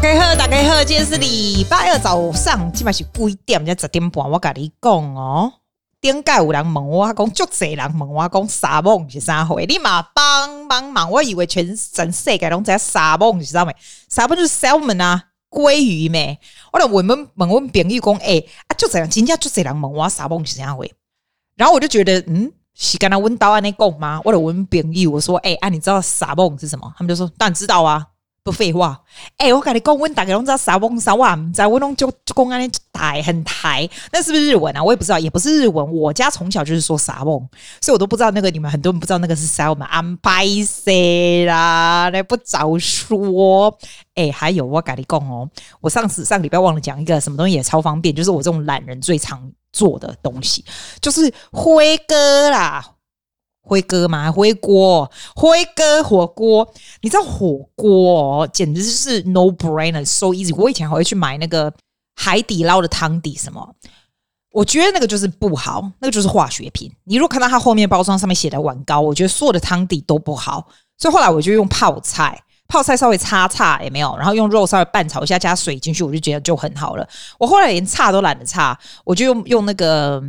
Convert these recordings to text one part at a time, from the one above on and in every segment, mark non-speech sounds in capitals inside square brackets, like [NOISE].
大家好，大家好，今天是礼拜二早上，基本是几点？才十点半。我跟你讲哦，顶盖有人问我，讲足侪人问我，讲沙梦是啥货？你嘛帮帮忙！我以为全全世界拢知沙梦是啥物？沙梦就是 salmon 啊，鲑鱼咩？我就问问问问朋友讲，诶、欸，啊，足侪人真正足侪人问我沙梦是啥货？然后我就觉得，嗯，是跟他问到安尼讲吗？我就问朋友，我说，诶、欸，啊，你知道沙梦是什么？他们就说，当然知道啊。不废话，哎、欸，我跟你讲，我大概拢知道啥梦啥话，在我拢就就讲安台很台，那是不是日文啊？我也不知道，也不是日文。我家从小就是说啥梦，所以我都不知道那个你们很多人不知道那个是啥。我们安排谁啦？那不早说。哎、欸，还有我跟你讲哦，我上次上礼拜忘了讲一个什么东西也超方便，就是我这种懒人最常做的东西，就是辉哥啦。辉哥吗？辉锅，辉哥火锅，你知道火锅哦，简直就是 no brainer，so easy。我以前还会去买那个海底捞的汤底什么，我觉得那个就是不好，那个就是化学品。你如果看到它后面包装上面写的碗糕，我觉得所有的汤底都不好。所以后来我就用泡菜，泡菜稍微擦擦也没有，然后用肉稍微拌炒一下，加水进去，我就觉得就很好了。我后来连擦都懒得擦，我就用用那个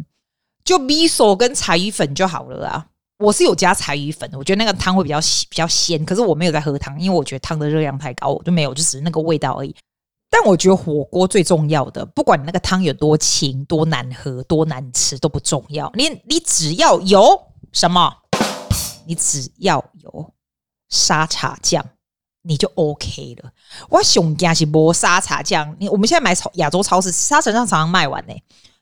就米索跟柴鱼粉就好了啊。我是有加柴鱼粉的，我觉得那个汤会比较比较鲜，可是我没有在喝汤，因为我觉得汤的热量太高，我就没有，就只是那个味道而已。但我觉得火锅最重要的，不管你那个汤有多清、多难喝、多难吃都不重要，你你只要有什么，你只要有沙茶酱，你就 OK 了。我熊家是磨沙茶酱，你我们现在买超亚洲超市沙茶酱常常卖完呢、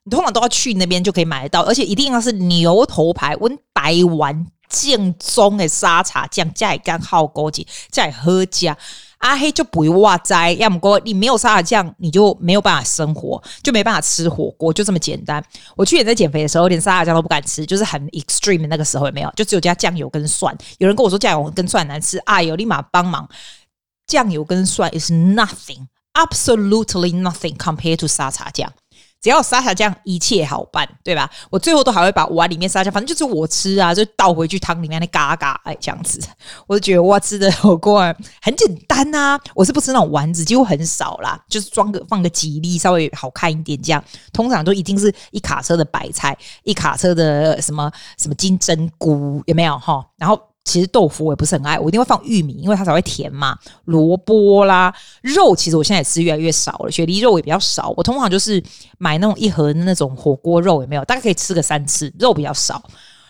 你通常都要去那边就可以买得到，而且一定要是牛头牌温台湾正宗的沙茶酱，再干好高级，再喝加阿黑就不会哇哉，要么过你没有沙茶酱，你就没有办法生活，就没办法吃火锅，就这么简单。我去年在减肥的时候，连沙茶酱都不敢吃，就是很 extreme 那个时候也没有，就只有加酱油跟蒜。有人跟我说酱油跟蒜难吃，哎呦，立马帮忙，酱油跟蒜 is nothing，absolutely nothing compared to 沙茶酱。只要沙茶酱，一切好办，对吧？我最后都还会把碗里面沙茶酱，反正就是我吃啊，就倒回去汤里面那嘎嘎，哎，这样子，我就觉得哇，吃的火锅很简单啊。我是不吃那种丸子，几乎很少啦，就是装个放个几粒，稍微好看一点这样。通常都一定是一卡车的白菜，一卡车的什么什么金针菇，有没有哈？然后。其实豆腐我也不是很爱，我一定会放玉米，因为它才会甜嘛。萝卜啦，肉其实我现在也吃越来越少了，雪梨肉也比较少。我通常就是买那种一盒那种火锅肉，有没有？大概可以吃个三次，肉比较少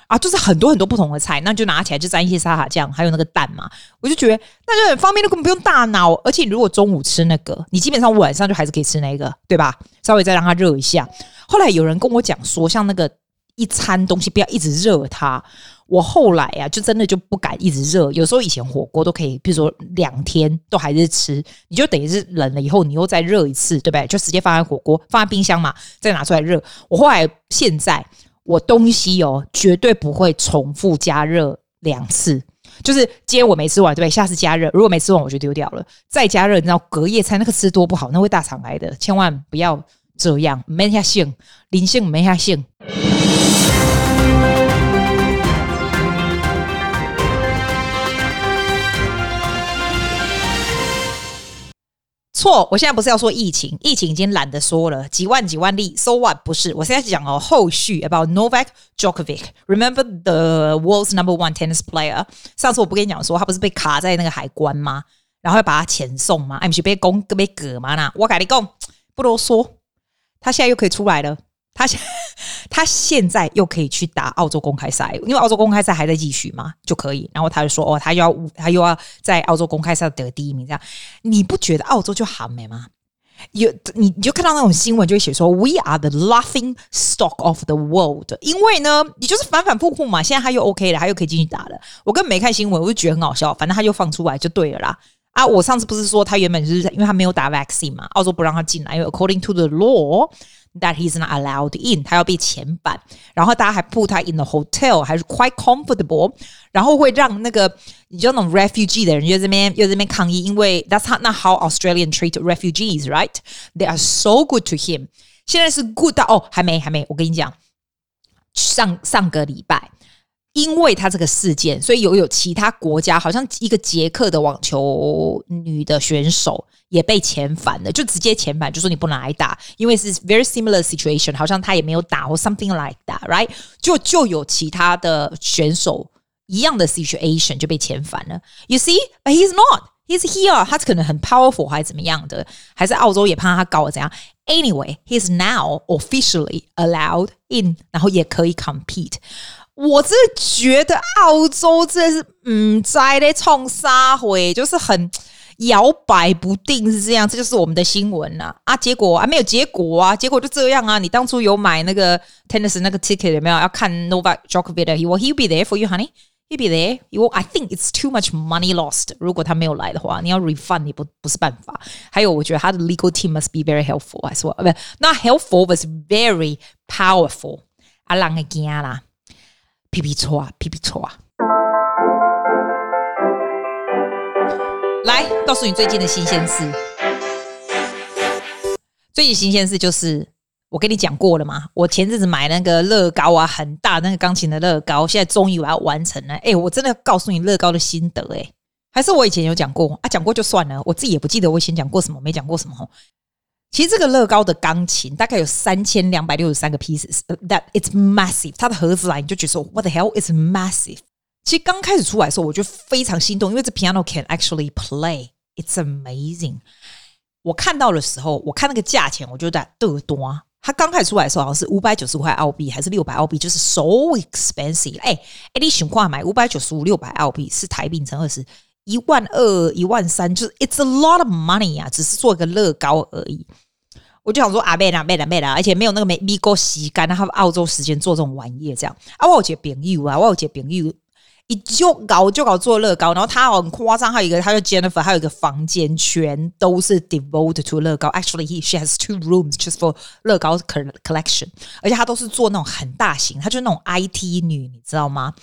啊。就是很多很多不同的菜，那就拿起来就沾一些沙茶酱，还有那个蛋嘛。我就觉得那就很方便，都根本不用大脑。而且如果中午吃那个，你基本上晚上就还是可以吃那个，对吧？稍微再让它热一下。后来有人跟我讲说，像那个一餐东西不要一直热它。我后来呀、啊，就真的就不敢一直热。有时候以前火锅都可以，比如说两天都还是吃，你就等于是冷了以后，你又再热一次，对不对？就直接放在火锅，放在冰箱嘛，再拿出来热。我后来现在我东西哦，绝对不会重复加热两次。就是今天我没吃完，对不对？下次加热，如果没吃完我就丢掉了，再加热。你知道隔夜菜那个吃多不好，那会大肠癌的，千万不要这样。没下性，灵性没下性。错，我现在不是要说疫情，疫情已经懒得说了，几万几万例，so what？不是，我现在讲哦，后续 about Novak Djokovic，remember the world's number one tennis player？上次我不跟你讲说他不是被卡在那个海关吗？然后要把他遣送吗？哎，不是被攻被割吗？那我跟你讲，不啰嗦，他现在又可以出来了。他现 [LAUGHS] 他现在又可以去打澳洲公开赛，因为澳洲公开赛还在继续嘛，就可以。然后他就说：“哦，他又要他又要在澳洲公开赛得第一名。”这样你不觉得澳洲就很美吗？有你你就看到那种新闻，就会写说 “We are the laughing stock of the world”，因为呢，你就是反反复复嘛。现在他又 OK 了，他又可以继续打了。我根本没看新闻，我就觉得很好笑。反正他就放出来就对了啦。啊，我上次不是说他原本就是因为他没有打 vaccine 嘛，澳洲不让他进来，因为 according to the law。That he's not allowed in，他要被遣返，然后大家还 put 他 in the hotel，还是 quite comfortable，然后会让那个你知道那种 refugee 的人又这边又这边抗议，因为 that's not how Australian treat refugees，right？They are so good to him。现在是 good 到哦，还没还没，我跟你讲，上上个礼拜。 因为他这个事件，所以有有其他国家，好像一个捷克的网球女的选手也被遣返了，就直接遣返，就说你不能来打，因为是 very similar situation，好像他也没有打或 something like that，right？就就有其他的选手一样的 situation 就被遣返了。You see，but he's not，he's here，他可能很 powerful 还是怎么样的，还是澳洲也怕他搞怎样？Anyway，he's now officially allowed in，然后也可以 compete。 我真的觉得澳洲真的是嗯，在咧冲沙回，就是很摇摆不定，是这样。这就是我们的新闻呐啊，啊！结果啊，没有结果啊，结果就这样啊。你当初有买那个 tennis 那个 ticket 有没有？要看 Novak Djokovic，Will he be there for you，honey，he be there. You, I think it's too much money lost. 如果他没有来的话，你要 refund 你不不是办法。还有，我觉得他的 legal team must be very helpful as well. 不，not helpful was very powerful. 啊，人会惊啦。皮皮错啊，皮皮错啊！来告诉你最近的新鲜事。最近新鲜事就是我跟你讲过了嘛，我前阵子买那个乐高啊，很大那个钢琴的乐高，现在终于我要完成了。哎，我真的要告诉你乐高的心得哎，还是我以前有讲过啊？讲过就算了，我自己也不记得我以前讲过什么，没讲过什么。其实这个乐高的钢琴大概有三千两百六十三个 pieces，that it's massive。它的盒子来你就觉得说，what the hell is massive？其实刚开始出来的时候，我就非常心动，因为这 piano can actually play，it's amazing。我看到的时候，我看那个价钱，我就在得多。它刚开始出来的时候，好像是五百九十五块澳币，还是六百澳币，就是 so expensive。哎哎，你想话买五百九十五、六百澳币是台币乘二十。一万二、一万三，就是 It's a lot of money 啊！只是做一个乐高而已。我就想说啊，没啦，没啦，没啦，而且没有那个没米够洗干，他们澳洲时间做这种玩意这样啊。我有几个朋友啊，我有几个朋友，一就搞就搞做乐高，然后他很夸张，还有一个他叫 Jennifer，还有一个房间全都是 devoted to 乐高。Actually, he she has two rooms just for 乐高 collection，而且他都是做那种很大型，他就是那种 IT 女，你知道吗？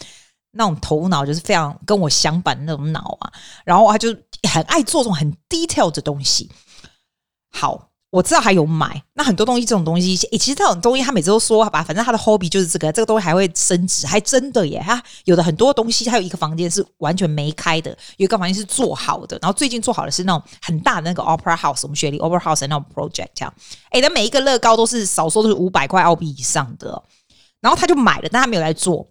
那种头脑就是非常跟我相反那种脑啊，然后他就很爱做这种很 detail 的东西。好，我知道还有买那很多东西，这种东西，诶，其实这种东西他每次都说吧，反正他的 hobby 就是这个，这个东西还会升值，还真的耶！他有的很多东西，还有一个房间是完全没开的，有一个房间是做好的，然后最近做好的是那种很大的那个 Opera House，我们学的 Opera House 那种 project 这样。诶，那每一个乐高都是少说都是五百块澳币以上的，然后他就买了，但他没有来做。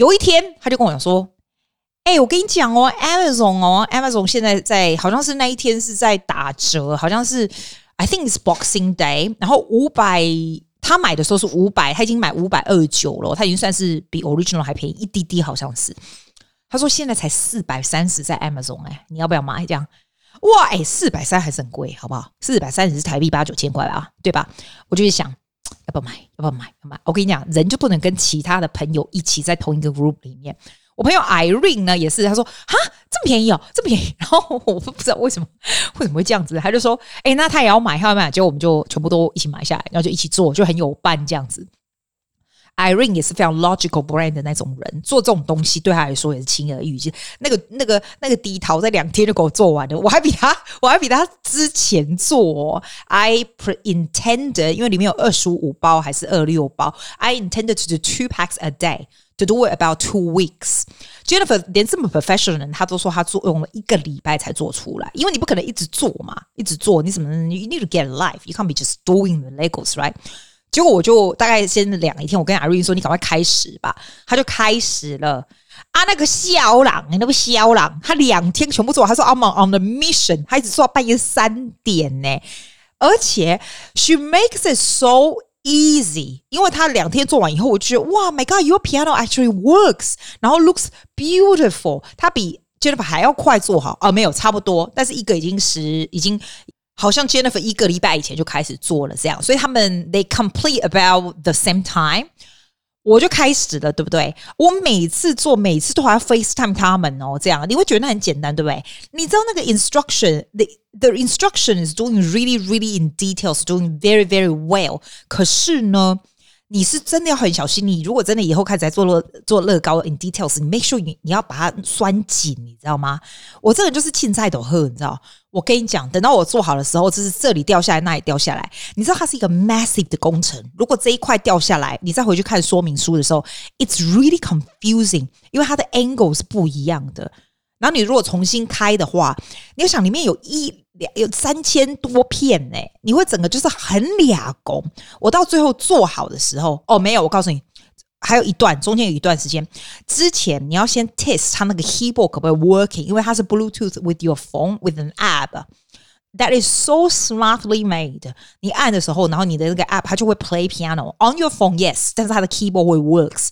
有一天，他就跟我讲说：“哎、我跟你讲哦，Amazon 哦，Amazon 现在在，好像是那一天是在打折，好像是 I think it's Boxing Day。然后五百，他买的时候是五百，他已经买五百二十九了，他已经算是比 Original 还便宜一滴滴，好像是。他说现在才四百三十在 Amazon，哎，你要不要买？这样哇，哎，四百三还是很贵，好不好？四百三十是台币八九千块啊，对吧？我就想。”要不买？要不买？要买？我跟你讲，人就不能跟其他的朋友一起在同一个 group 里面。我朋友 Irene 呢，也是，他说：“哈，这么便宜哦，这么便宜。[LAUGHS] ”然后我不知道为什么为什么会这样子，他就说：“哎，那他也要买，他要买。”结果我们就全部都一起买下来，然后就一起做，就很有伴这样子。Irene 也是非常 logical brand 的那种人，做这种东西对他来说也是轻而易举。那个、那个、那个低头在两天就给我做完了，我还比他，我还比他之前做哦。I intended，因为里面有二十五包还是二六包，I intended to do two packs a day to do it about two weeks。Jennifer 连这么 professional 的人，他都说他做用了一个礼拜才做出来，因为你不可能一直做嘛，一直做，你怎么？You need to get life，you can't be just doing the Legos，right？结果我就大概先两一天，我跟阿瑞说：“你赶快开始吧。”他就开始了啊，那个肖朗，那个肖朗，他两天全部做完。他说：“I'm on the mission。”他一直做到半夜三点呢，而且 she makes it so easy，因为他两天做完以后，我就觉得哇，My God，your piano actually works，然后 looks beautiful。他比 Jennifer 还要快做好啊，没有差不多，但是一个已经是已经。好像 Jennifer 一个礼拜以前就开始做了，这样，所以他们 they complete about the same time，我就开始了，对不对？我每次做，每次都还要 FaceTime 他们哦，这样你会觉得那很简单，对不对？你知道那个 instruction，the the instruction is doing really really in details，doing very very well。可是呢， 你是真的要很小心。你如果真的以后开始在做乐做乐高 in details，你 make sure 你你要把它拴紧，你知道吗？我这个人就是青菜都喝，你知道？我跟你讲，等到我做好的时候，就是这里掉下来，那里掉下来，你知道它是一个 massive 的工程。如果这一块掉下来，你再回去看说明书的时候，it's really confusing，因为它的 angle 是不一样的。然后你如果重新开的话，你要想里面有一两。有三千多片呢，你会整个就是很俩工。我到最后做好的时候，哦，没有，我告诉你，还有一段，中间有一段时间。之前你要先 test 它那个 keyboard 可不可以 working，因为它是 Bluetooth with your phone with an app that is so smartly made。你按的时候，然后你的那个 app 它就会 play piano on your phone，yes，但是它的 keyboard 会 works。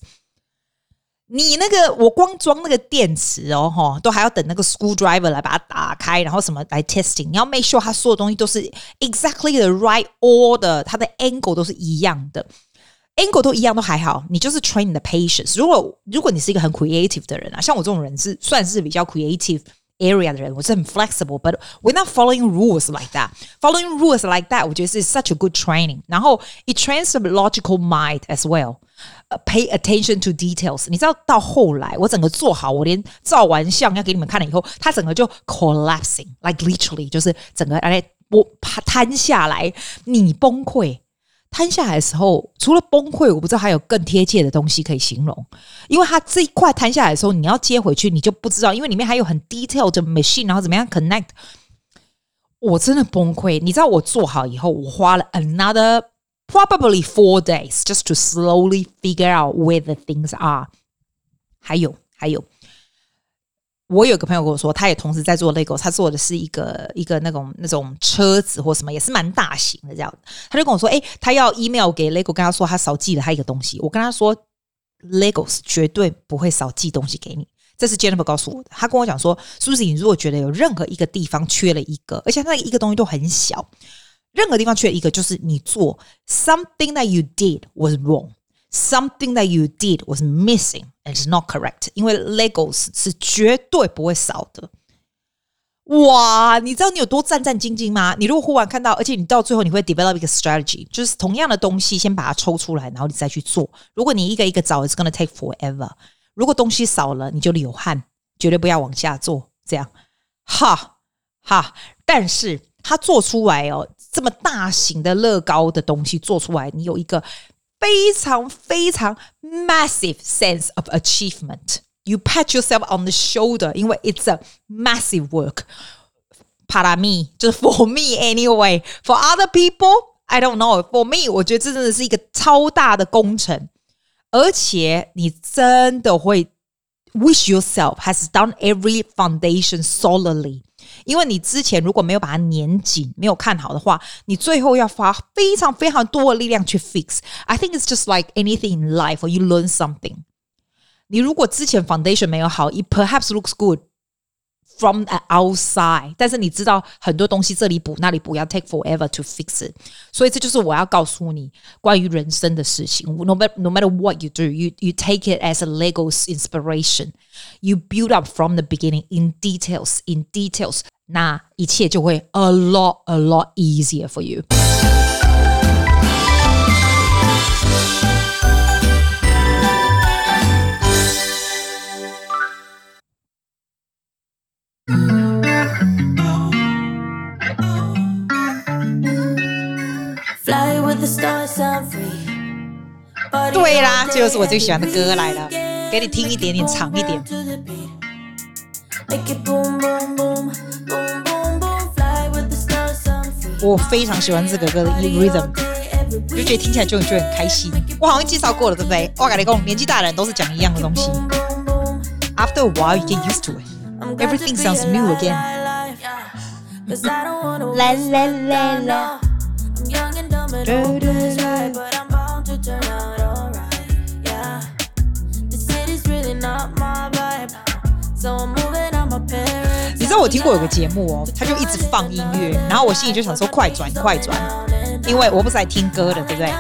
你那个，我光装那个电池哦，哈，都还要等那个 screwdriver 来把它打开，然后什么来 testing。你要 make sure 它所有东西都是 exactly the right order，它的 angle 都是一样的，angle 都一样都还好。你就是 train 你的 patience。如果如果你是一个很 creative 的人啊，像我这种人是算是比较 creative area 的人，我是很 flexible，but we're not following rules like that。Following rules like that，我觉得是 such a good training。然后 it trains the logical mind as well。Pay attention to details。你知道到后来，我整个做好，我连照完相要给你们看了以后，它整个就 collapsing，like literally，就是整个哎，我趴瘫下来，你崩溃，瘫下来的时候，除了崩溃，我不知道还有更贴切的东西可以形容。因为它这一块瘫下来的时候，你要接回去，你就不知道，因为里面还有很 detailed 的 machine，然后怎么样 connect，我真的崩溃。你知道我做好以后，我花了 another。Probably four days just to slowly figure out where the things are。还有还有，我有个朋友跟我说，他也同时在做 Lego，他做的是一个一个那种那种车子或什么，也是蛮大型的这样。他就跟我说，诶，他要 email 给 Lego，跟他说他少寄了他一个东西。我跟他说，Legos 绝对不会少寄东西给你。这是 Jennifer 告诉我的。他跟我讲说，Susie，你如果觉得有任何一个地方缺了一个，而且那一个东西都很小。任何地方缺一个，就是你做 something that you did was wrong，something that you did was missing and is not correct。因为 Legos 是绝对不会少的。哇，你知道你有多战战兢兢吗？你如果忽然看到，而且你到最后你会 develop 一个 strategy，就是同样的东西先把它抽出来，然后你再去做。如果你一个一个找，it's gonna take forever。如果东西少了，你就流汗，绝对不要往下做。这样，哈哈。但是他做出来哦。这么大型的乐高的东西做出来，你有一个非常非常 massive sense of achievement. You pat yourself on the shoulder，因为 it's a massive work. Para me，就是 for [LAUGHS] me anyway. For other people, I don't know. For me，我觉得这真的是一个超大的工程，而且你真的会 wish yourself has done every foundation solidly. 因为你之前如果没有把它粘紧，没有看好的话，你最后要花非常非常多的力量去 fix。I think it's just like anything in life, or you learn something。你如果之前 foundation 没有好，it perhaps looks good from the outside，但是你知道很多东西这里补那里补要 take forever to fix it。所以这就是我要告诉你关于人生的事情。No matter no matter what you do, you you take it as a Legos inspiration. You build up from the beginning in details, in details. 那一切就会 a lot a lot easier for you。 [LAUGHS] 对啦，这就是我最喜欢的歌来了，给你听一点点长一点。我非常喜欢这个歌的 rhythm，就觉得听起来就就很开心。我好像介绍过了，对不对？我跟你讲，年纪大的人都是讲一样的东西。After a while, you get used to it. Everything sounds new again. 啦啦啦啦。你知道我听过有个节目哦，他就一直放音乐，然后我心里就想说快转快转，因为我不是在听歌的，对不对？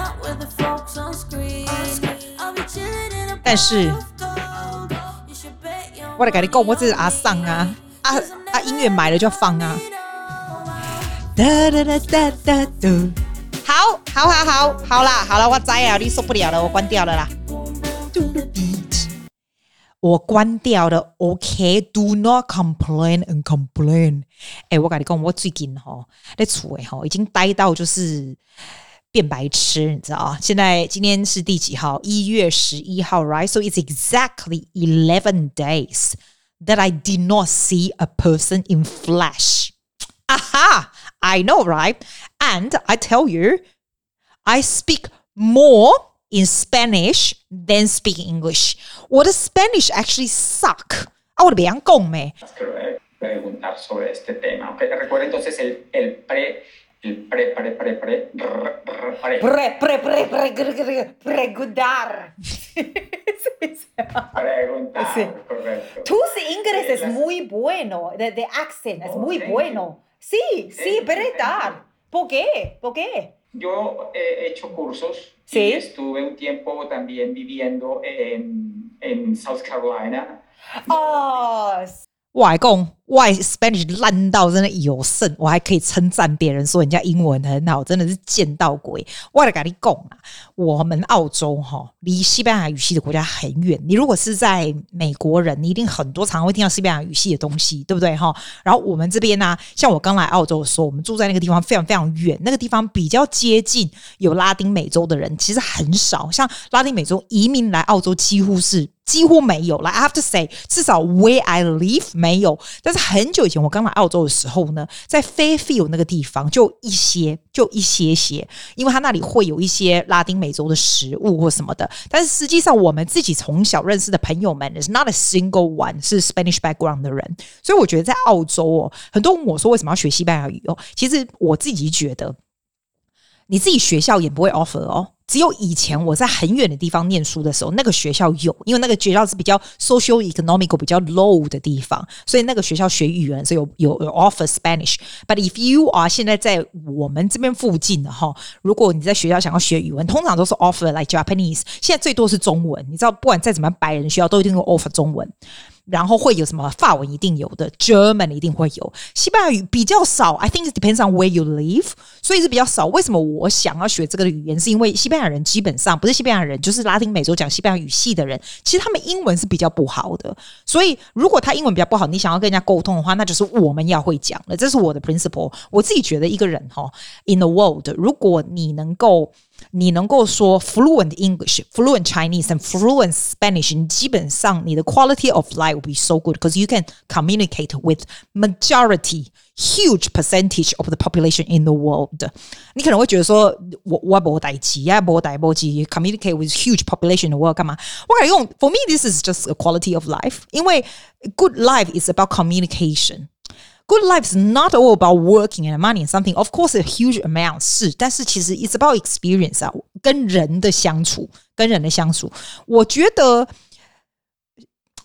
但是，我来跟你讲，我这是阿桑啊，啊啊，音乐买了就要放啊。哒哒哒哒哒哒，好，好，好，好，好啦，好了，我栽了，你受不了了，我关掉了啦。我关掉了，OK，Do not complain and complain。哎，我跟你讲，我最近哈在厝诶哈，已经呆到就是变白痴，你知道啊？现在今天是第几号？一月十一号，right？So it's exactly eleven days that I did not see a person in flesh. Aha! I know, right? And I tell you, I speak more in Spanish than speak English. 我的 Spanish actually suck. 啊，我的别讲没。Preguntar sobre este tema. Okay? Recuerda entonces el, el pre el pre, pre, pre, pre, pre, pre, pre, pre, pre, preguntar. preguntar, inglés es muy bueno, the, accent es muy bueno. Sí, sí, preguntar. ¿Por qué? ¿Por qué? Yo he hecho cursos ¿Sí? y estuve un tiempo también viviendo en, en South Carolina. Oh, 外公。外 Spanish 烂到真的有剩，我还可以称赞别人说人家英文很好，真的是见到鬼。我来跟你讲啊，我们澳洲哈离西班牙语系的国家很远。你如果是在美国人，你一定很多常会听到西班牙语系的东西，对不对哈？然后我们这边呢、啊，像我刚来澳洲的时候，我们住在那个地方非常非常远，那个地方比较接近有拉丁美洲的人，其实很少。像拉丁美洲移民来澳洲几乎是几乎没有。来，I have to say，至少 where I live 没有，但是。很久以前，我刚来澳洲的时候呢，在 Fairfield 那个地方就一些，就一些些，因为它那里会有一些拉丁美洲的食物或什么的。但是实际上，我们自己从小认识的朋友们，is not a single one 是 Spanish background 的人。所以我觉得在澳洲哦，很多人问我说为什么要学西班牙语哦，其实我自己觉得，你自己学校也不会 offer 哦。只有以前我在很远的地方念书的时候，那个学校有，因为那个学校是比较 social economical 比较 low 的地方，所以那个学校学语言是有有有 offer Spanish。But if you are 现在在我们这边附近的哈，如果你在学校想要学语文，通常都是 offer like Japanese。现在最多是中文，你知道，不管再怎么样，白人学校都一定会 offer 中文。然后会有什么法文一定有的，German 一定会有，西班牙语比较少。I think it depends on where you live，所以是比较少。为什么我想要学这个语言？是因为西班牙人基本上不是西班牙人，就是拉丁美洲讲西班牙语系的人，其实他们英文是比较不好的。所以如果他英文比较不好，你想要跟人家沟通的话，那就是我们要会讲了。这是我的 principle。我自己觉得一个人哈，in the world，如果你能够。你能够说 fluent English, fluent Chinese and fluent Spanish，你基本上你的 quality of life will be so good because you can communicate with majority, huge percentage of the population in the world。你可能会觉得说，我我不代志啊，不代不志，communicate with huge population in the world 干嘛？我感觉用 for me this is just a quality of life，因为 good life is about communication。 Good life is not all about working and money and something. Of course, a huge amount 是，但是其实 it's about experience 啊，跟人的相处，跟人的相处。我觉得，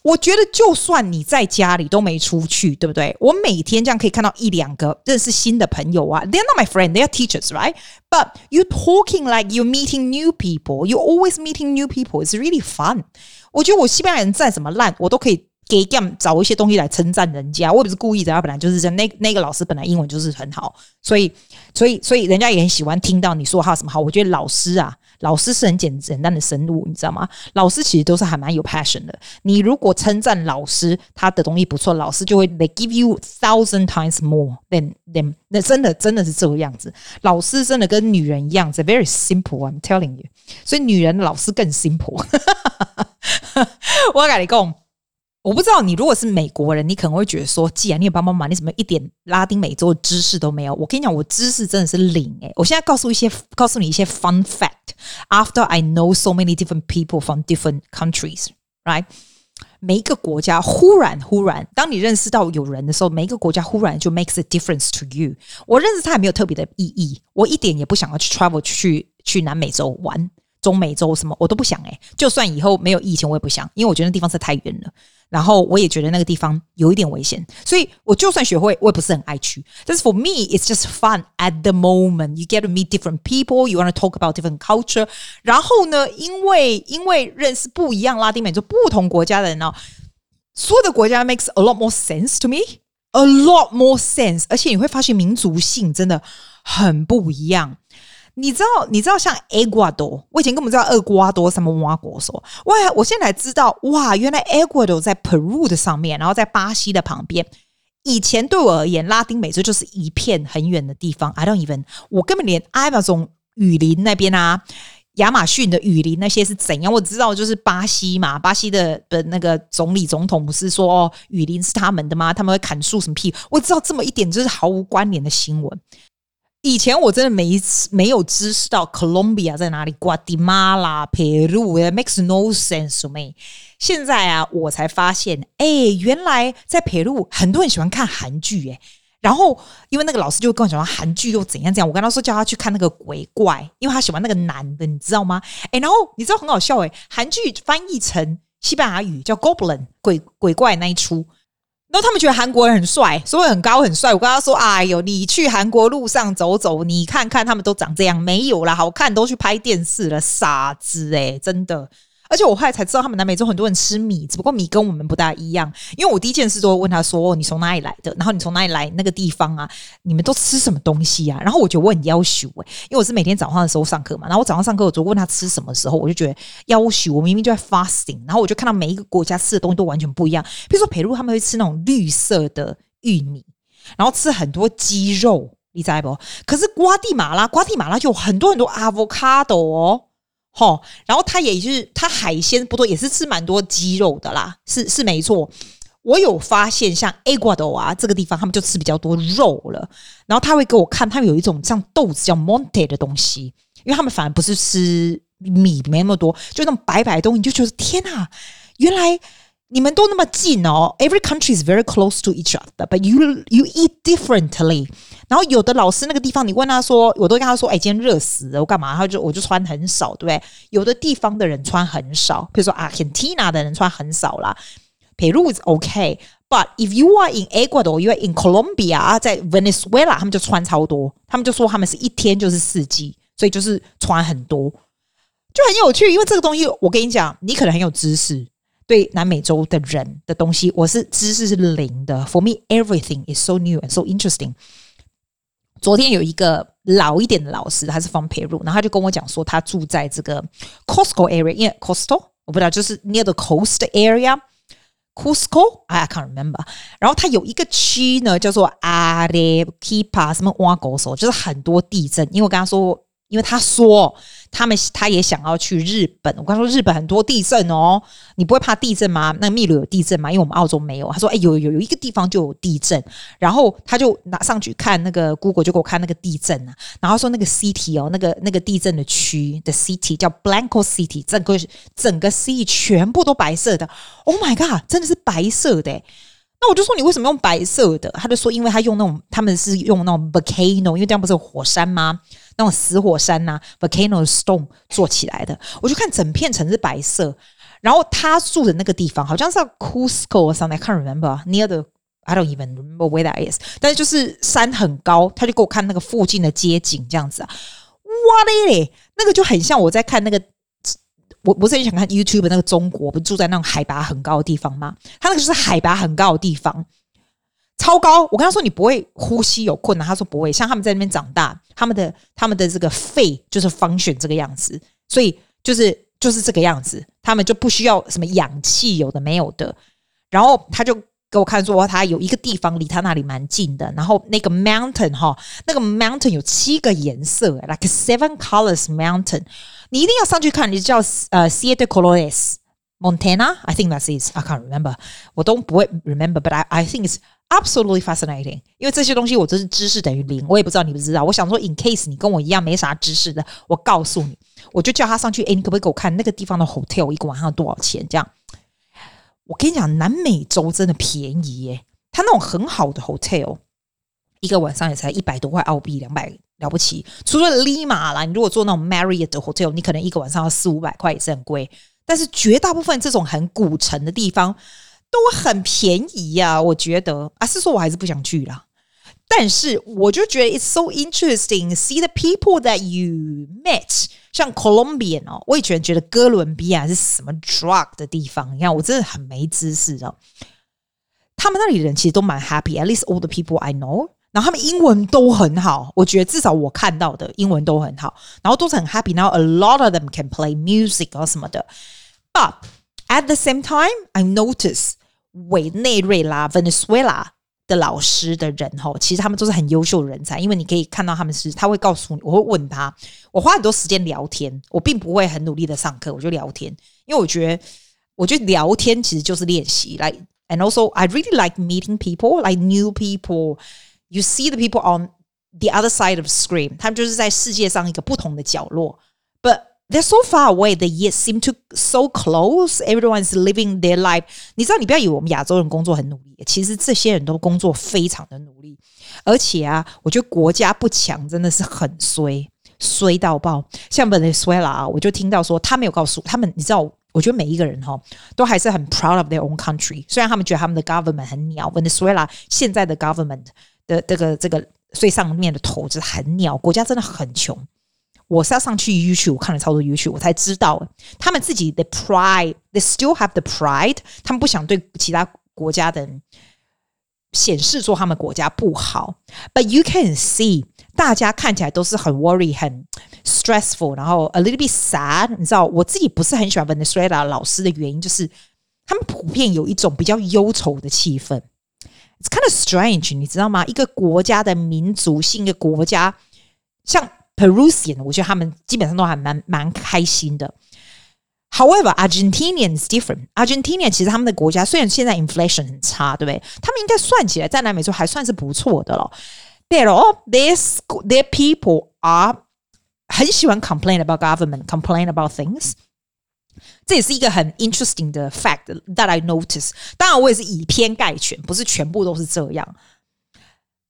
我觉得就算你在家里都没出去，对不对？我每天这样可以看到一两个认识新的朋友啊。They're not my friend, they're teachers, right? But you talking like you're meeting new people. You're always meeting new people. It's really fun. 我觉得我西班牙人再怎么烂，我都可以。 给样找一些东西来称赞人家，我也不是故意的，他本来就是这样。那那个老师本来英文就是很好，所以所以所以人家也很喜欢听到你说他什么好。我觉得老师啊，老师是很简简单的生物，你知道吗？老师其实都是还蛮有 passion 的。你如果称赞老师他的东西不错，老师就会 they give you thousand times more than them。那真的真的是这个样子。老师真的跟女人一样是 very simple。I'm telling you，所以女人的老师更 simple。[LAUGHS] 我跟你讲。我不知道你如果是美国人，你可能会觉得说，既然你有爸爸妈妈，你怎么一点拉丁美洲的知识都没有？我跟你讲，我知识真的是零诶。我现在告诉一些，告诉你一些 fun fact。After I know so many different people from different countries, right？每一个国家忽然忽然，当你认识到有人的时候，每一个国家忽然就 makes a difference to you。我认识他也没有特别的意义，我一点也不想要去 travel 去去南美洲玩。中美洲什么我都不想诶、就算以后没有疫情，我也不想，因为我觉得那地方是太远了。然后我也觉得那个地方有一点危险，所以我就算学会，我也不是很爱去。但是 for me, it's just fun at the moment. You get to meet different people, you want to talk about different culture. 然后呢，因为因为认识不一样拉丁美洲不同国家的人呢，所有的国家 makes a lot more sense to me, a lot more sense。而且你会发现民族性真的很不一样。你知道，你知道像厄瓜多，我以前根本不知道厄瓜多什么挖国手，哇，我现在才知道，哇，原来厄瓜多在 Peru 的上面，然后在巴西的旁边。以前对我而言，拉丁美洲就是一片很远的地方。I don't even，我根本连 Amazon 雨林那边啊，亚马逊的雨林那些是怎样？我知道就是巴西嘛，巴西的的那个总理总统不是说哦，雨林是他们的吗？他们会砍树什么屁？我知道这么一点，就是毫无关联的新闻。以前我真的没没有知识到 Colombia 在哪里，Guatemala、Peru，it makes no sense to me。现在啊，我才发现，哎、原来在佩鲁很多人喜欢看韩剧，哎，然后因为那个老师就跟我讲说韩剧又怎样怎样，我跟他说叫他去看那个鬼怪，因为他喜欢那个男的，你知道吗？哎，然后你知道很好笑，哎，韩剧翻译成西班牙语叫 Goblin 鬼鬼怪那一出。然后他们觉得韩国人很帅，所以很高很帅。我跟他说：“哎呦，你去韩国路上走走，你看看他们都长这样，没有啦，好看都去拍电视了，傻子诶，真的。”而且我后来才知道，他们南美洲很多人吃米，只不过米跟我们不大一样。因为我第一件事都会问他说：“，你从哪里来的？然后你从哪里来那个地方啊？你们都吃什么东西啊？”然后我觉得我很要求诶，因为我是每天早上的时候上课嘛。然后我早上上课，我就问他吃什么时候，我就觉得要求。我明明就在 fasting，然后我就看到每一个国家吃的东西都完全不一样。比如说，佩鲁他们会吃那种绿色的玉米，然后吃很多鸡肉，你知不？可是瓜地马拉，瓜地马拉就有很多很多 avocado 哦。齁，然后他也就是他海鲜不多，也是吃蛮多鸡肉的啦，是是没错。我有发现，像 A 瓜多啊这个地方，他们就吃比较多肉了。然后他会给我看，他们有一种像豆子叫 monte 的东西，因为他们反而不是吃米没那么多，就那种白白的东西，你就觉得天哪，原来。你们都那么近哦，Every country is very close to each other, but you you eat differently。然后有的老师那个地方，你问他说，我都跟他说，哎，今天热死了，我干嘛？他就我就穿很少，对不对？有的地方的人穿很少，比如说 Argentina 的人穿很少啦。Peru is OK，but if you are in Ecuador, you are in Colombia，在 Venezuela，他们就穿超多，他们就说他们是一天就是四季，所以就是穿很多，就很有趣。因为这个东西，我跟你讲，你可能很有知识。对南美洲的人的东西，我是知识是零的。For me, everything is so new and so interesting。昨天有一个老一点的老师，他是方培入然后他就跟我讲说，他住在这个 Costco area，因为 Costco 我不知道，就是 near the coast area，Cusco，I can't remember。然后他有一个区呢，叫做 Arequipa，什么挖狗手，就是很多地震。因为我跟他说。因为他说他们他也想要去日本，我刚说日本很多地震哦，你不会怕地震吗？那秘鲁有地震吗？因为我们澳洲没有。他说：“哎，有有有一个地方就有地震。”然后他就拿上去看那个 Google，就给我看那个地震啊。然后说那个 city 哦，那个那个地震的区的 city 叫 Blanco City，整个整个 city 全部都白色的。Oh my god，真的是白色的。那我就说你为什么用白色的？他就说因为他用那种他们是用那种 volcano，因为这样不是火山吗？那种死火山呐、volcano stone 做起来的，我就看整片城是白色。然后他住的那个地方好像是 Cusco or something，I can't remember near the I don't even remember where that is。但是就是山很高，他就给我看那个附近的街景这样子啊，哇嘞，那个就很像我在看那个，我不是很想看 YouTube 那个中国，不是住在那种海拔很高的地方吗？他那个就是海拔很高的地方。超高！我跟他说，你不会呼吸有困难，他说不会。像他们在那边长大，他们的他们的这个肺就是 function 这个样子，所以就是就是这个样子，他们就不需要什么氧气，有的没有的。然后他就给我看说，他有一个地方离他那里蛮近的，然后那个 mountain 哈，那个 mountain 有七个颜色，like seven colors mountain，你一定要上去看，你叫呃 Siete Colores Montana，I think that's it，I can't remember，我都不会 remember，but I I think it's Absolutely fascinating，因为这些东西我真是知识等于零，我也不知道你不知道。我想说，in case 你跟我一样没啥知识的，我告诉你，我就叫他上去。哎，你可不可以给我看那个地方的 hotel 一个晚上多少钱？这样，我跟你讲，南美洲真的便宜耶。他那种很好的 hotel，一个晚上也才一百多块澳币，两百了不起。除了 Lima 啦，你如果做那种 Marriott 的 hotel，你可能一个晚上要四五百块，也是很贵。但是绝大部分这种很古城的地方。都很便宜呀、啊，我觉得啊，是说我还是不想去啦。但是我就觉得 it's so interesting see the people that you met，像 Colombian 哦，我以前觉得哥伦比亚是什么 drug 的地方，你看我真的很没知识哦。他们那里人其实都蛮 happy，at least all the people I know。 然后他们英文都很好，我觉得至少我看到的英文都很好，然后都是很 happy。然后 a lot of them can play music 啊什么的。But at the same time, I notice 委内瑞拉 Venezuela 的老师的人哈，其实他们都是很优秀的人才，因为你可以看到他们是，他会告诉你，我会问他，我花很多时间聊天，我并不会很努力的上课，我就聊天，因为我觉得，我觉得聊天其实就是练习。Like and also, I really like meeting people, like new people. You see the people on the other side of the screen，他们就是在世界上一个不同的角落，but they're so far away. They yet seem to so close. Everyone's living their life. 你知道，你不要以为我们亚洲人工作很努力，其实这些人都工作非常的努力。而且啊，我觉得国家不强真的是很衰，衰到爆。像 Venezuela 啊，我就听到说他没有告诉他们，你知道，我觉得每一个人哈都还是很 proud of their own country。虽然他们觉得他们的 government 很鸟，Venezuela 现在的 government。的这个这个最上面的头子很鸟，国家真的很穷。我是要上去 YouTube，我看了超多 YouTube，我才知道他们自己的 pride，they still have the pride，他们不想对其他国家的人显示说他们国家不好。But you can see，大家看起来都是很 worry，很 stressful，然后 a little bit sad。你知道，我自己不是很喜欢 Venezuela 老师的原因，就是他们普遍有一种比较忧愁的气氛。It's kind of strange，你知道吗？一个国家的民族性，一个国家像 Perusian，我觉得他们基本上都还蛮蛮开心的。However, Argentinian is different. Argentina 其实他们的国家虽然现在 inflation 很差，对不对？他们应该算起来在南美洲还算是不错的了。Pero this their people are 很喜欢 complain about government, complain about things. 这也是一个很 interesting 的 fact that I notice。当然，我也是以偏概全，不是全部都是这样。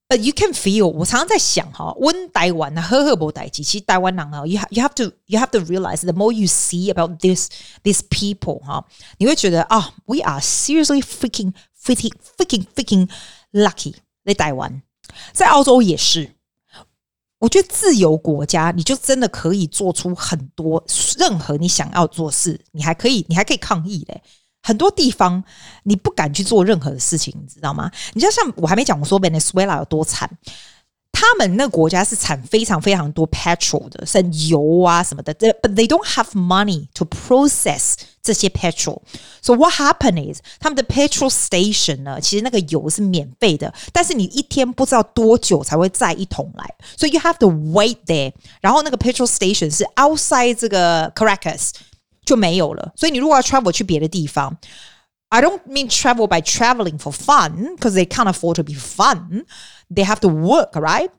But you can feel，我常常在想哈，温台湾啊，呵呵，无代志。其实台湾人啊，you have you have to you have to realize the more you see about this these people 哈，你会觉得啊、，we are seriously freaking freaking freaking freaking lucky。在台湾，在澳洲也是。我觉得自由国家，你就真的可以做出很多任何你想要做事，你还可以，你还可以抗议嘞。很多地方你不敢去做任何的事情，你知道吗？你就像我还没讲，我说 Venezuela 有多惨。他们那个国家是产非常非常多 petrol 的，像油啊什么的。But they don't have money to process 这些 petrol. So what happened is 他们的 petrol station 呢，其实那个油是免费的，但是你一天不知道多久才会载一桶来，所以 you have to wait there。然后那个 petrol station 是 outside 这个 Caracas 就没有了。所以你如果要 travel 去别的地方，I don't mean travel by traveling for fun because they can't afford to be fun. They have to work, right?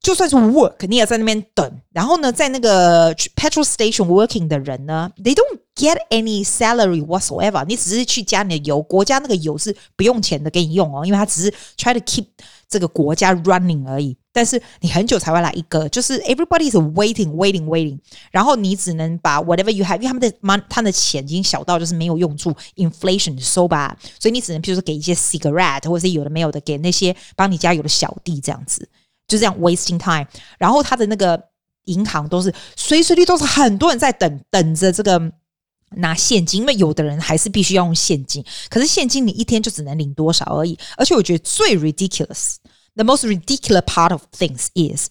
就算是 work，你也在那边等。然后呢，在那个 petrol station working 的人呢，they don't get any salary whatsoever。你只是去加你的油，国家那个油是不用钱的给你用哦，因为他只是 try to keep 这个国家 running 而已。 但是你很久才会来一个，就是 everybody is waiting, waiting, waiting。然后你只能把 whatever you have，因为他们的 money，他的钱已经小到就是没有用处，inflation so bad，所以你只能譬如说给一些 cigarette，或者是有的没有的给那些帮你加油的小弟这样子。就这样 wasting time，然后他的那个银行都是随时随地都是很多人在等等着这个拿现金，因为有的人还是必须要用现金，可是现金你一天就只能领多少而已。而且我觉得最 ridiculous ridiculous，the most ridiculous part of things is，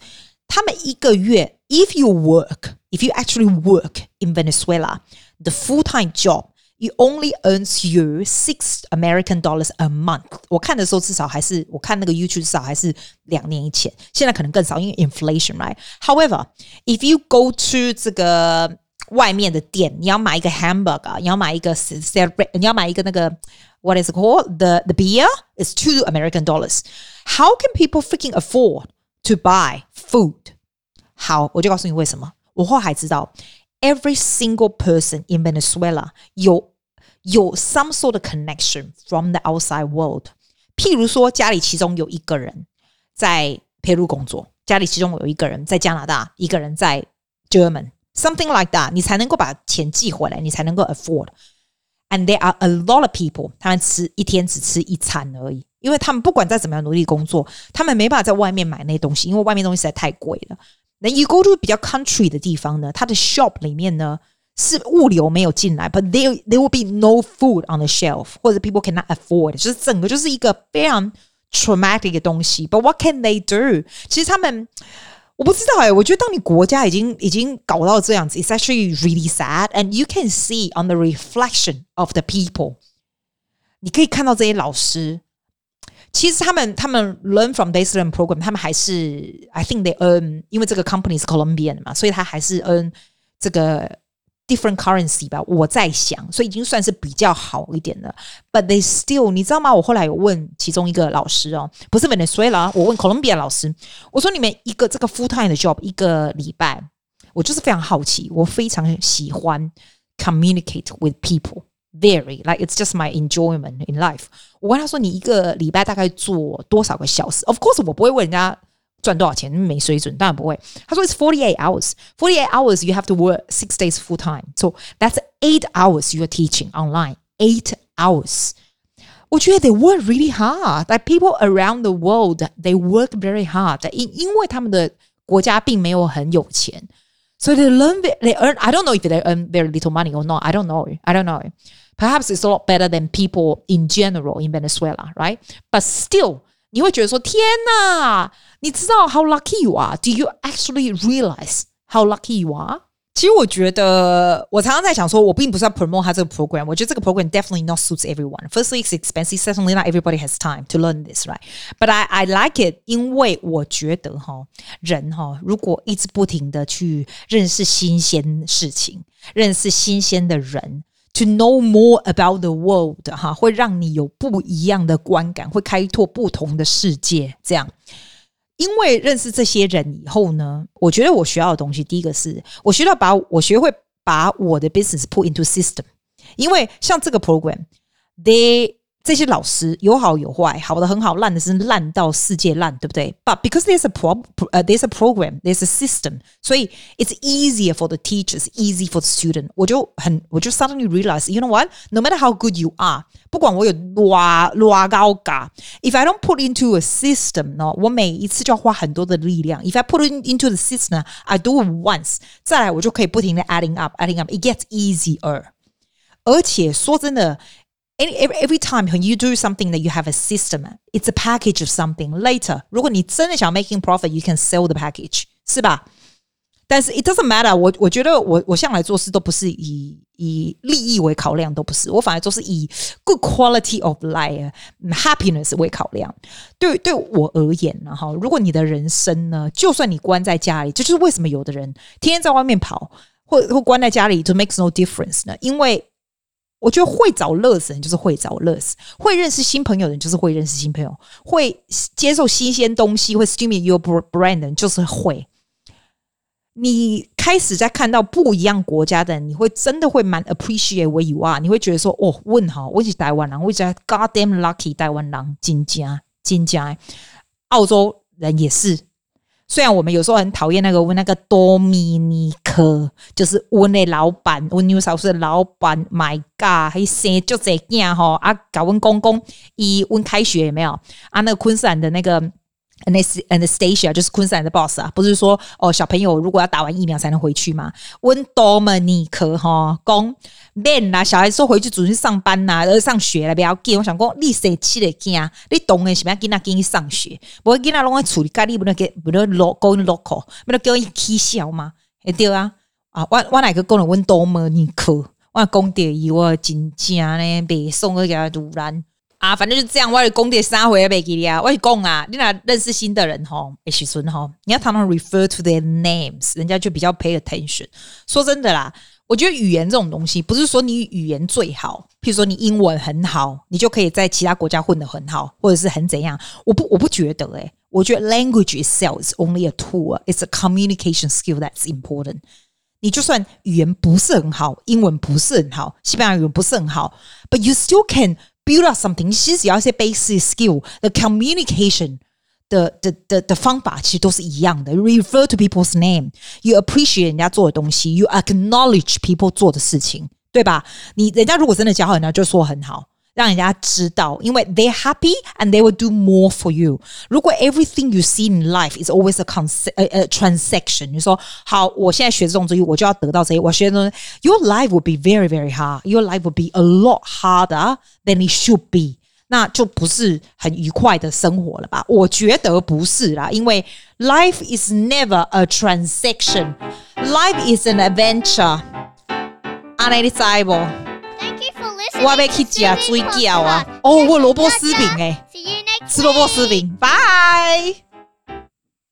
他们一个月，if you work，if you actually work in Venezuela，the full-time job。It only earns you six American dollars a month。我看的时候至少还是我看那个 YouTube 至少还是两年以前，现在可能更少，因为 inflation right。However, if you go to 这个外面的店，你要买一个 hamburger，你要买一个 celebrate，你要买一个那个 what is it called the the beer is two American dollars。How can people freaking afford to buy food？好，我就告诉你为什么。我后来还知道，every single person in Venezuela 有。有 some sort of connection from the outside world，譬如说家里其中有一个人在佩鲁工作，家里其中有一个人在加拿大，一个人在 German，something like that，你才能够把钱寄回来，你才能够 afford。 And there are a lot of people，他们吃一天只吃一餐而已，因为他们不管再怎么样努力工作，他们没办法在外面买那些东西，因为外面东西实在太贵了。那 you go to 比较 country 的地方呢，它的 shop 里面呢。是物流没有进来，but there there will be no food on the shelf，或者 people cannot afford，就是整个就是一个非常 traumatic 的东西。But what can they do？其实他们。 我不知道哎、欸，我觉得当你国家已经已经搞到这样子，it's actually really sad. And you can see on the reflection of the people，你可以看到这些老师，其实他们他们 learn from this learn program，他们还是 I think they earn，因为这个 company 是 Colombian 嘛，所以他还是 earn 这个。 different currency 吧，我在想，所以已经算是比较好一点的。But they still，你知道吗？我后来有问其中一个老师哦，不是 Venezuela，我问 Colombia 老师，我说你们一个这个 full time 的 job 一个礼拜，我就是非常好奇，我非常喜欢 communicate with people，very like it's just my enjoyment in life。我问他说，你一个礼拜大概做多少个小时？Of course，我不会问人家。 赚多少钱没水准，当然不会。他说 It's forty eight hours. Forty eight hours you have to work six days full time. So that's eight hours you are teaching online. Eight hours. 我觉得 they work really hard. Like people around the world, they work very hard. 因因为他们的国家并没有很有钱，so they learn they earn. I don't know if they earn very little money or not. I don't know. I don't know. Perhaps it's a lot better than people in general in Venezuela, right? But still. 你会觉得说天哪，你知道 how lucky you are? Do you actually realize how lucky you are? 其实我觉得，我常常在想说，我并不是要 promote 他这个 program。我觉得这个 program definitely not suits everyone. Firstly, it's expensive. Secondly, not everybody has time to learn this, right? But I I like it，因为我觉得哈，人哈，如果一直不停的去认识新鲜事情，认识新鲜的人。 To know more about the world，哈，会让你有不一样的观感，会开拓不同的世界。这样，因为认识这些人以后呢，我觉得我学到的东西，第一个是我学到把我学会把我的 business put into system。因为像这个 program，they 这些老师有好有坏，好的很好，烂的是烂到世界烂，对不对？But because there's a pro，呃，there's a program，there's a system，所以 it's easier for the teachers，easy for the student。我就很，我就 suddenly realize，you know what？No matter how good you are，不管我有多多高嘎，if I don't put into a system，呢，我每一次就要花很多的力量。If I put it into the system，I do it once，再来我就可以不停的 adding up，adding up，it gets easier。而且说真的。 Every, every time when you do something that you have a system, it's a package of something. Later，如果你真的想 making profit, you can sell the package，是吧？但是 it doesn't matter 我。我我觉得我我向来做事都不是以以利益为考量，都不是。我反而都是以 good quality of life, happiness 为考量。对对我而言呢，哈，如果你的人生呢，就算你关在家里，这就是为什么有的人天天在外面跑，或或关在家里，to makes no difference 呢？因为 我觉得会找乐子人就是会找乐子，会认识新朋友的人就是会认识新朋友，会接受新鲜东西，会 stimulate your brain 的人就是会。你开始在看到不一样国家的人，你会真的会蛮 appreciate where you are，你会觉得说哦，问好，我是台湾人，我是 goddamn lucky 台湾人，真假真假，澳洲人也是。虽然我们有时候很讨厌那个问那个多米尼克，就是问的老板，问 New South 的老板，My God，还生就这样吼啊，搞问公公，一问开学有没有啊？那个昆士兰的那个。Anastasia 就是昆山的 boss 啊，不是说哦，小朋友如果要打完疫苗才能回去吗？温多么尼克哈讲 man 啦，小孩说回去准去上班呐，而上学了不要紧。我想讲你谁气的惊？你懂的是不要跟他跟你上学，不会跟他拢在处理家里不能给不能 local local，不能给我起笑吗？对啊，啊，我我哪个讲了温多么尼克？我讲第一我真正呢，北宋个叫突然。啊，反正就这样。我的工地三回来给你啊，我讲啊，你俩认识新的人吼，哎，许孙吼，你要常常 refer to their names，人家就比较 pay attention。说真的啦，我觉得语言这种东西，不是说你语言最好，譬如说你英文很好，你就可以在其他国家混得很好，或者是很怎样。我不，我不觉得诶、我觉得 language itself is only a tool，it's a communication skill that's important。你就算语言不是很好，英文不是很好，西班牙语不是很好，but you still can。Build up something，其实只要一些 basic skill，the communication 的的的的方法其实都是一样的。Refer to people's name，you appreciate 人家做的东西，you acknowledge people 做的事情，对吧？你人家如果真的教好，人家就说很好。让人家知道，因为 they're happy and they will do more for you。如果 everything you see in life is always a concept, a, a transaction，你说好，我现在学这种东西，我就要得到这些。我学的东西，your life will be very very hard. Your life will be a lot harder than it should be。 那就不是很愉快的生活了吧？我觉得不是啦，因为 life is never a transaction, life is an adventure。阿内你知不？ 我要去吃水饺啊！哦，我萝卜丝饼哎，吃萝卜丝饼，拜。